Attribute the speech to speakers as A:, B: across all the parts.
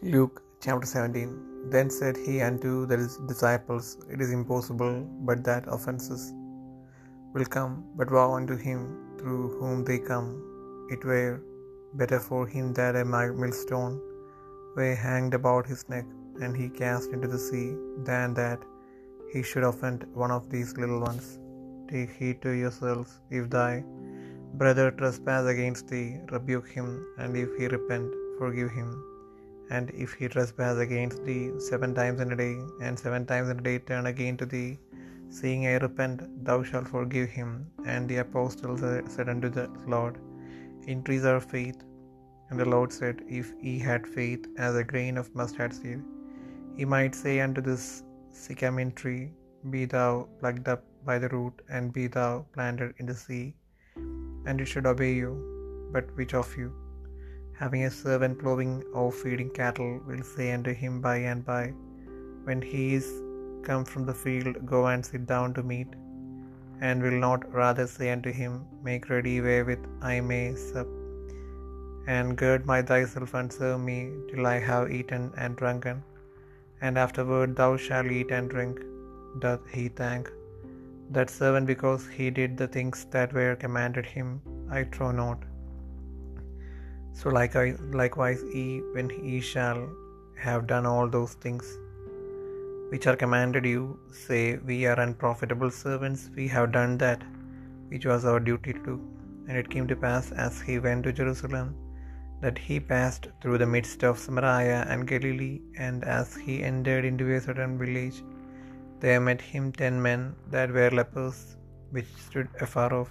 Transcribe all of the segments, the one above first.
A: Luke chapter 17 Then said he unto the disciples, It is impossible but that offences will come, but woe unto him through whom they come. It were better for him that a millstone were hanged about his neck, and he cast into the sea, than that he should offend one of these little ones. Take heed to yourselves. If thy brother trespass against thee, rebuke him, and if he repent, forgive him. And if he trespass against thee seven times in a day, and seven times in a day turn again to thee, seeing I repent, thou shalt forgive him. And the apostles said unto the Lord, Increase our faith. And the Lord said, If ye had faith as a grain of mustard seed, ye might say unto this sycamore tree, Be thou plucked up by the root, and be thou planted in the sea, and it should obey you. But which of you, having a servant ploughing or feeding cattle, will say unto him by and by, when he is come from the field, Go and sit down to meat? And will not rather say unto him, Make ready wherewith I may sup, and gird my thyself and serve me till I have eaten and drunken, and afterward thou shalt eat and drink? Doth he thank that servant because he did the things that were commanded him? I trow not. So likewise ye, when he shall have done all those things which are commanded you, say, We are unprofitable servants, we have done that which was our duty to do. And it came to pass as he went to Jerusalem, that he passed through the midst of Samaria and Galilee, and as he entered into a certain village, there met him ten men that were lepers, which stood afar off.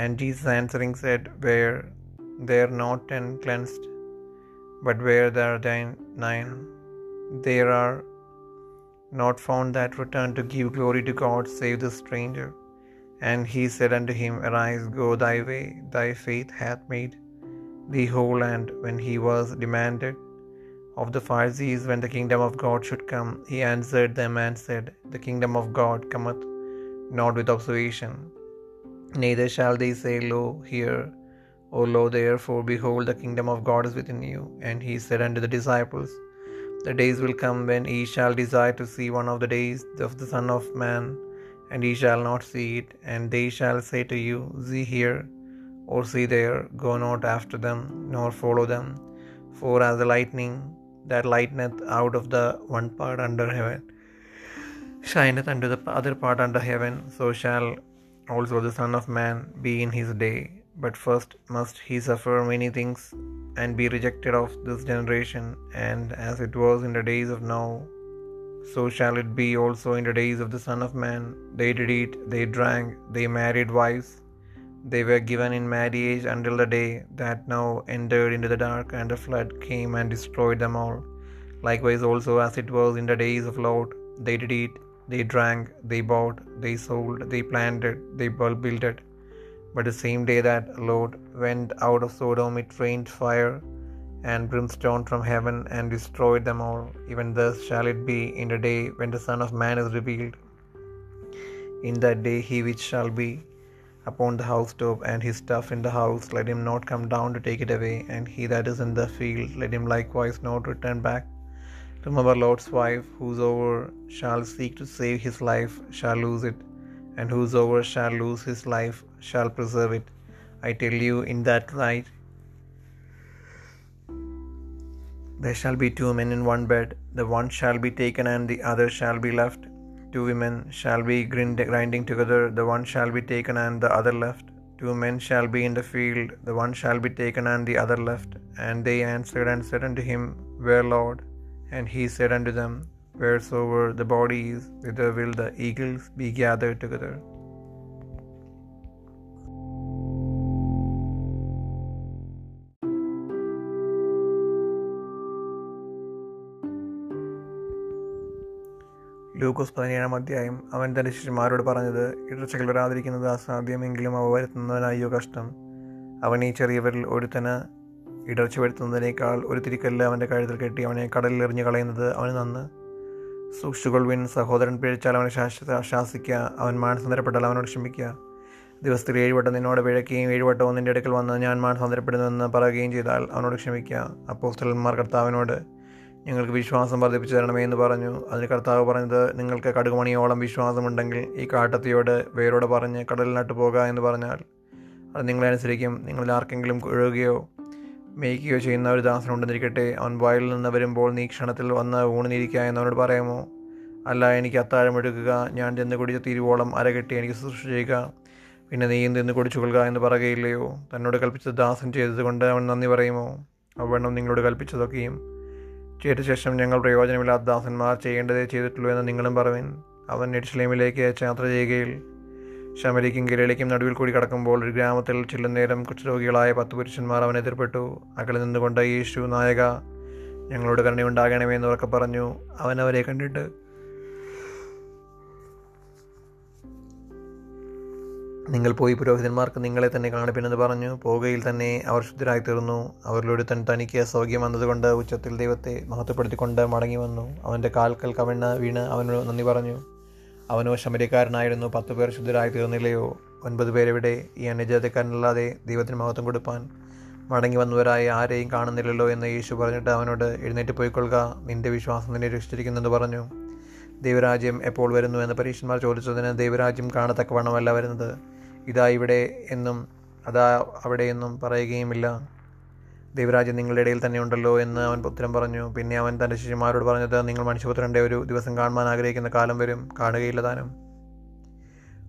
A: And Jesus answering said, Where there are not ten cleansed? But where there are nine, there are not found that return to give glory to God, save the stranger. And he said unto him, Arise, go thy way, thy faith hath made thee whole. And when he was demanded of the Pharisees when the kingdom of God should come, he answered them and said, The kingdom of God cometh not with observation. Neither shall they say, Lo here, or lo there, for behold, the kingdom of God is within you. And he said unto the disciples, The days will come when ye shall desire to see one of the days of the Son of Man, and ye shall not see it. And they shall say to you, See here, or see there, go not after them, nor follow them. For as the lightning that lighteneth out of the one part under heaven shineth unto the other part under heaven, so shall also the Son of Man be in his day. But first must he suffer many things and be rejected of this generation. And as it was in the days of Noah, so shall it be also in the days of the Son of Man. They did eat, they drank, they married wives. They were given in marriage until the day that Noah entered into the ark, and the flood came and destroyed them all. Likewise also as it was in the days of Lot, they did eat, they drank, they bought, they sold, they planted, they builded. But the same day that Lot went out of Sodom, it rained fire and brimstone from heaven and destroyed them all. Even thus shall it be in the day when the Son of Man is revealed. In that day he which shall be upon the housetop and his stuff in the house, let him not come down to take it away, and he that is in the field, let him likewise not return back. Remember Lot's wife, whosoever shall seek to save his life shall lose it, and whosoever shall lose his life shall preserve it. I tell you, in that night there shall be two men in one bed, the one shall be taken and the other shall be left. Two women shall be grinding together, the one shall be taken and the other left. Two men shall be in the field, the one shall be taken and the other left. And they answered and said unto him, Where, Lord? And he said unto them, Wheresoever the body is, thither will the eagles be gathered together. ലൂക്കോസ് പതിനേഴാം അധ്യായം അവൻ തന്റെ ശിഷ്യന്മാരോട് പറഞ്ഞത് ഇടർച്ചകൾ വരാതിരിക്കുന്നത് അസാധ്യമെങ്കിലും അവ വരുത്തുന്നവനായോ കഷ്ടം അവൻ ഈ ചെറിയവരിൽ ഒരുത്തന് ഇടർച്ച വരുത്തുന്നതിനേക്കാൾ ഒരു തിരിക്കല്ല് അവന്റെ കഴുത്തിൽ കെട്ടി അവനെ കടലിൽ എറിഞ്ഞു കളയുന്നത് അവന് നന്ന്. സൂക്ഷിച്ചുകൊള്ളുവിൻ സഹോദരൻ പിഴച്ചാൽ അവനെ ശാശ്വത ശാസിക്കുക അവൻ മാനസാന്തരപ്പെട്ടാൽ അവനോട് ക്ഷമിക്കുക ദിവസത്തിൽ ഏഴുവട്ടം നിന്നോട് പിഴയ്ക്കുകയും ഏഴുവട്ടം നിന്റെ അടുക്കൽ വന്ന് ഞാൻ മാനസാന്തരപ്പെടുന്നുവെന്ന് പറയുകയും ചെയ്താൽ അവനോട് ക്ഷമിക്കുക അപ്പോസ്തലന്മാർ കർത്താവിനോട് ഞങ്ങൾക്ക് വിശ്വാസം വർദ്ധിപ്പിച്ചു തരണമേ എന്ന് പറഞ്ഞു. അതിന് കർത്താവ് പറഞ്ഞത് നിങ്ങൾക്ക് കടുകുമണിയോളം വിശ്വാസമുണ്ടെങ്കിൽ ഈ കാട്ടത്തിയോട് വേരോട് പറഞ്ഞ് കടലിനട്ട് പോകുക എന്ന് പറഞ്ഞാൽ അത് നിങ്ങളെ അനുസരിക്കും. നിങ്ങളിൽ ആർക്കെങ്കിലും ഒഴുകുകയോ മേയ്ക്കുകയോ ചെയ്യുന്ന ഒരു ദാസനുണ്ടെന്നിരിക്കട്ടെ അവൻ വയലിൽ നിന്ന് വരുമ്പോൾ നീ ക്ഷണത്തിൽ വന്ന് ഊണിനിരിക്കുക എന്നവനോട് പറയാമോ? അല്ല എനിക്ക് അത്താഴം എടുക്കുക ഞാൻ ചെന്ന് കുടിച്ച തിരുവോളം അരകെട്ടി എനിക്ക് ശുശ്രൂഷ ചെയ്യുക. പിന്നെ നീയും തിന്ന് കുടിച്ചുകൊള്ളുക എന്ന് പറയുകയില്ലയോ? തന്നോട് കൽപ്പിച്ചത് ദാസൻ ചെയ്തതുകൊണ്ട് അവൻ നന്ദി പറയുമോ? അവണ്ണം നിങ്ങളോട് കൽപ്പിച്ചതൊക്കെയും. ചെയ്ത ശേഷം ഞങ്ങൾ പ്രയോജനമില്ലാത്ത ദാസന്മാർ ചെയ്യേണ്ടതേ ചെയ്തിട്ടുള്ളൂ എന്ന് നിങ്ങളും പറയുവിൻ അവൻ എഡ്സ്ലേമിലേക്ക് യാത്ര ചെയ്യുകയിൽ ശമരിക്കും കിരളിക്കും നടുവിൽ കൂടി കടക്കുമ്പോൾ ഒരു ഗ്രാമത്തിൽ ചെല്ലുന്നേരം കുഷ്ഠരോഗികളായ പത്ത് പുരുഷന്മാർ അവൻ എതിർപ്പെട്ടു. അകലിൽ നിന്നുകൊണ്ട് യേശു നായക ഞങ്ങളോട് കരുണയുണ്ടാകണമേ എന്ന് ഉറക്കെ പറഞ്ഞു. അവൻ അവരെ കണ്ടിട്ട് നിങ്ങൾ പോയി പുരോഹിതന്മാർക്ക് നിങ്ങളെ തന്നെ കാണിപ്പിനെന്ന് പറഞ്ഞു. പോകുകയിൽ തന്നെ അവർ ശുദ്ധരായി തീർന്നു അവരിലൊരുത്തൻ തനിക്ക് സൗഖ്യം വന്നതുകൊണ്ട് ഉച്ചത്തിൽ ദൈവത്തെ മഹത്വപ്പെടുത്തിക്കൊണ്ട് മടങ്ങി വന്നു. അവന്റെ കാൽക്കൽ കവിണ് വീണ് അവനോട് നന്ദി പറഞ്ഞു. അവനോ ശമരിക്കാരനായിരുന്നു പത്ത് പേർ ശുദ്ധരായി തീർന്നില്ലയോ ഒൻപത് പേരെവിടെ ഈ അന്യജാതിക്കാരനല്ലാതെ ദൈവത്തിന് മഹത്വം കൊടുപ്പാൻ മടങ്ങി വന്നവരായ ആരെയും കാണുന്നില്ലല്ലോ എന്ന് യേശു പറഞ്ഞിട്ട് അവനോട് എഴുന്നേറ്റ് പോയിക്കൊള്ളുക. നിന്റെ വിശ്വാസം നിന്നെ രക്ഷിച്ചിരിക്കുന്നെന്ന് പറഞ്ഞു. ദൈവരാജ്യം എപ്പോൾ വരുന്നു എന്ന് പരീക്ഷന്മാർ ചോദിച്ചതിന് ദൈവരാജ്യം കാണത്തക്കവണ്ണമല്ല വരുന്നത്. ഇതാ ഇവിടെ എന്നും അതാ അവിടെയെന്നും പറയുകയുമില്ല. ദൈവരാജ്യം നിങ്ങളുടെ ഇടയിൽ തന്നെ ഉണ്ടല്ലോ എന്ന് അവൻ ഉത്തരം പറഞ്ഞു. പിന്നെ അവൻ തന്റെ ശിഷ്യന്മാരോട് പറഞ്ഞത് നിങ്ങൾ മനുഷ്യപുത്രന്റെ ഒരു ദിവസം കാണുവാൻ ആഗ്രഹിക്കുന്ന കാലം വരും. കാണുകയില്ല താനും.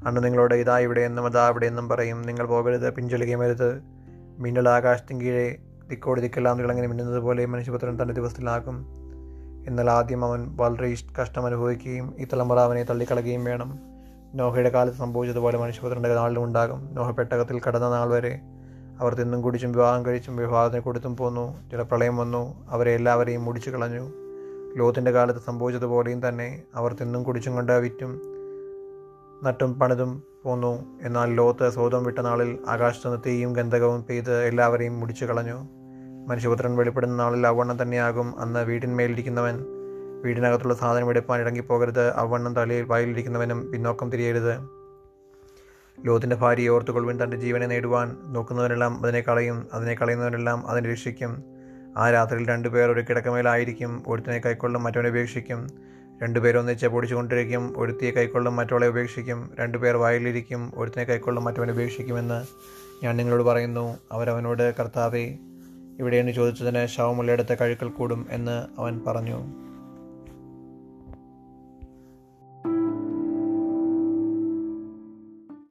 A: അന്ന് നിങ്ങളോട് ഇതാ ഇവിടെ എന്നും അതാ അവിടെയെന്നും പറയും. നിങ്ങൾ പോകരുത് പിഞ്ചൊലിക്കുകയും വരുത് മിന്നൽ ആകാശത്തിന് കീഴെ ദിക്കോട് ദിക്കെല്ലാം തിളങ്ങനെ മിന്നുന്നത് പോലെ മനുഷ്യപുത്രൻ തന്റെ ദിവസത്തിലാകും. എന്നാൽ ആദ്യം അവൻ വളരെ കഷ്ടം അനുഭവിക്കുകയും ഈ തലമുറ അവനെ തള്ളിക്കളയുകയും വേണം. നോഹയുടെ കാലത്ത് സംഭവിച്ചതുപോലെ മനുഷ്യപുത്രന്റെ നാളിലും ഉണ്ടാകും. നോഹ പെട്ടകത്തിൽ കടന്ന നാൾ വരെ അവർ തിന്നും കുടിച്ചും വിവാഹം കഴിച്ചും വിവാഹത്തിന് കൊടുത്തും പോന്നു. ചില പ്രളയം വന്നു. അവരെ എല്ലാവരെയും മുടിച്ചു കളഞ്ഞു. ലോത്തിന്റെ കാലത്ത് സംഭവിച്ചതുപോലെയും തന്നെ അവർ തിന്നും കുടിച്ചും കൊണ്ട് വിറ്റും നട്ടും പണിതും പോന്നു. എന്നാൽ ലോത്ത് സ്വതം വിട്ട നാളിൽ ആകാശത്തുനിന്ന് തീയും ഗന്ധകവും പെയ്ത് എല്ലാവരെയും മുടിച്ചു കളഞ്ഞു. മനുഷ്യപുത്രൻ വെളിപ്പെടുന്ന നാളിൽ അവണ്ണം തന്നെയാകും. അന്ന് വീടിന്മേലിരിക്കുന്നവൻ വീടിനകത്തുള്ള സാധനം എടുപ്പാൻ ഇറങ്ങിപ്പോകരുത്. അവണ്ണം തലയിൽ വായിലിരിക്കുന്നവനും പിന്നോക്കം തിരിയരുത്. ലോകത്തിന്റെ ഭാര്യയെ ഓർത്തുകൊള്ളുവിൻ തന്റെ ജീവനെ നേടുവാൻ നോക്കുന്നവരെല്ലാം അതിനെ കളയും അതിനെ കളയുന്നവരെല്ലാം അതിനെ രക്ഷിക്കും. ആ രാത്രിയിൽ രണ്ടുപേർ ഒരു കിടക്കമേലായിരിക്കും ഒരുത്തിനെ കൈക്കൊള്ളും മറ്റവനെ ഉപേക്ഷിക്കും. രണ്ടുപേർ ഒന്നിച്ച് പൊടിച്ചുകൊണ്ടിരിക്കും ഒരുത്തിയെ കൈക്കൊള്ളും മറ്റവളെ ഉപേക്ഷിക്കും. രണ്ടുപേർ വായിലിരിക്കും ഒരുത്തിനെ കൈക്കൊള്ളും മറ്റവനെ ഉപേക്ഷിക്കുമെന്ന് ഞാൻ നിങ്ങളോട് പറയുന്നു. അവരവനോട് കർത്താവെ ഇവിടെയെന്ന് ചോദിച്ചതിന് ശവമുള്ളയിടത്തെ കഴുക്കൽ കൂടും എന്ന് അവൻ പറഞ്ഞു.